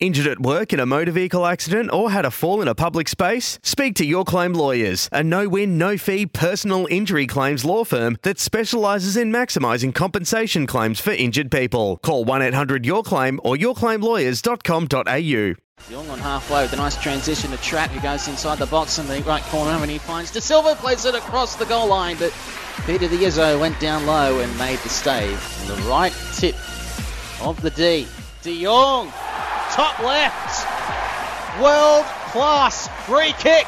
Injured at work in a motor vehicle accident or had a fall in a public space? Speak to Your Claim Lawyers, a no win, no fee personal injury claims law firm that specialises in maximising compensation claims for injured people. Call 1 800 Your Claim or yourclaimlawyers.com.au. Young on halfway with a nice transition to Trapp who goes inside the box in the right corner and he finds De Silva plays it across the goal line but Peter De Izzo went down low and made the stave. And the right tip of the D. De Jong, top left, world class free kick.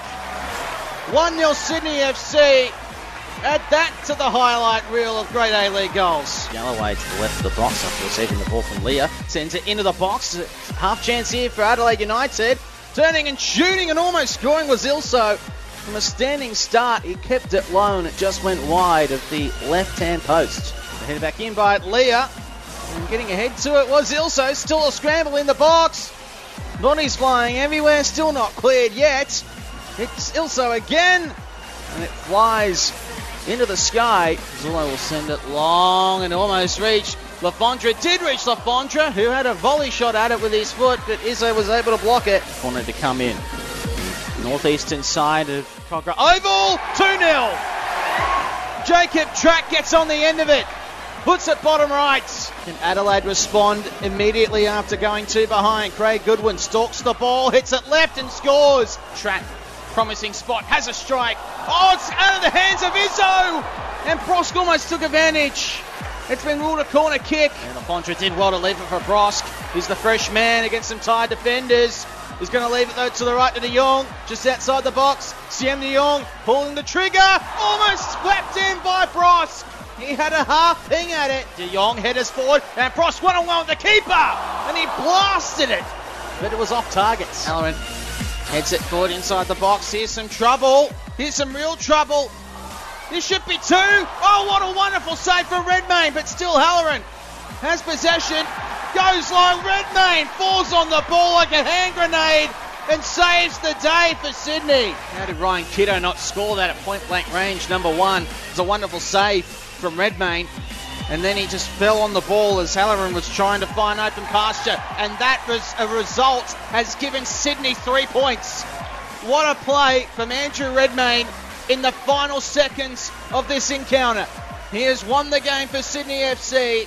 1 0 Sydney FC. Add that to the highlight reel of great A League goals. Galloway to the left of the box after receiving the ball from Leah. Sends it into the box. Half chance here for Adelaide United. Turning and shooting and almost scoring was Ilso. From a standing start, he kept it low and it just went wide of the left hand post. Headed back in by Leah. And getting ahead to it was Ilso. Still a scramble in the box. Bodies flying everywhere. Still not cleared yet. It's Ilso again. And it flies into the sky. Zullo will send it long and almost reach. Le Fondre did reach Le Fondre, who had a volley shot at it with his foot, but Izzo was able to block it. Wanted to come in. Northeastern side of Kogarah Oval, 2 0. Jacob Tratt gets on the end of it. Puts it bottom right. Can Adelaide respond immediately after going two behind? Craig Goodwin stalks the ball, hits it left and scores. Tratt promising spot, has a strike. Oh, it's out of the hands of Izzo! And Brosk almost took advantage. It's been ruled a corner kick. And Le Fondre did well to leave it for Brosk. He's the fresh man against some tired defenders. He's going to leave it though to the right to De Jong, just outside the box. Siem De Jong pulling the trigger, almost swept in by Brosk. He had a half ping at it. De Jong headers forward, and Brosk one on one with the keeper, and he blasted it, but it was off target. Halloran Heads it forward inside the box. Here's some trouble. Here's some real trouble. This should be two. Oh, what a wonderful save from Redmayne, but still Halloran has possession. Goes low. Redmayne falls on the ball like a hand grenade and saves the day for Sydney. How did Ryan Kitto not score that at point blank range? Number one. It's a wonderful save from Redmayne. And then he just fell on the ball as Halloran was trying to find open pasture. And that was a result has given Sydney three points. What a play from Andrew Redmayne in the final seconds of this encounter. He has won the game for Sydney FC.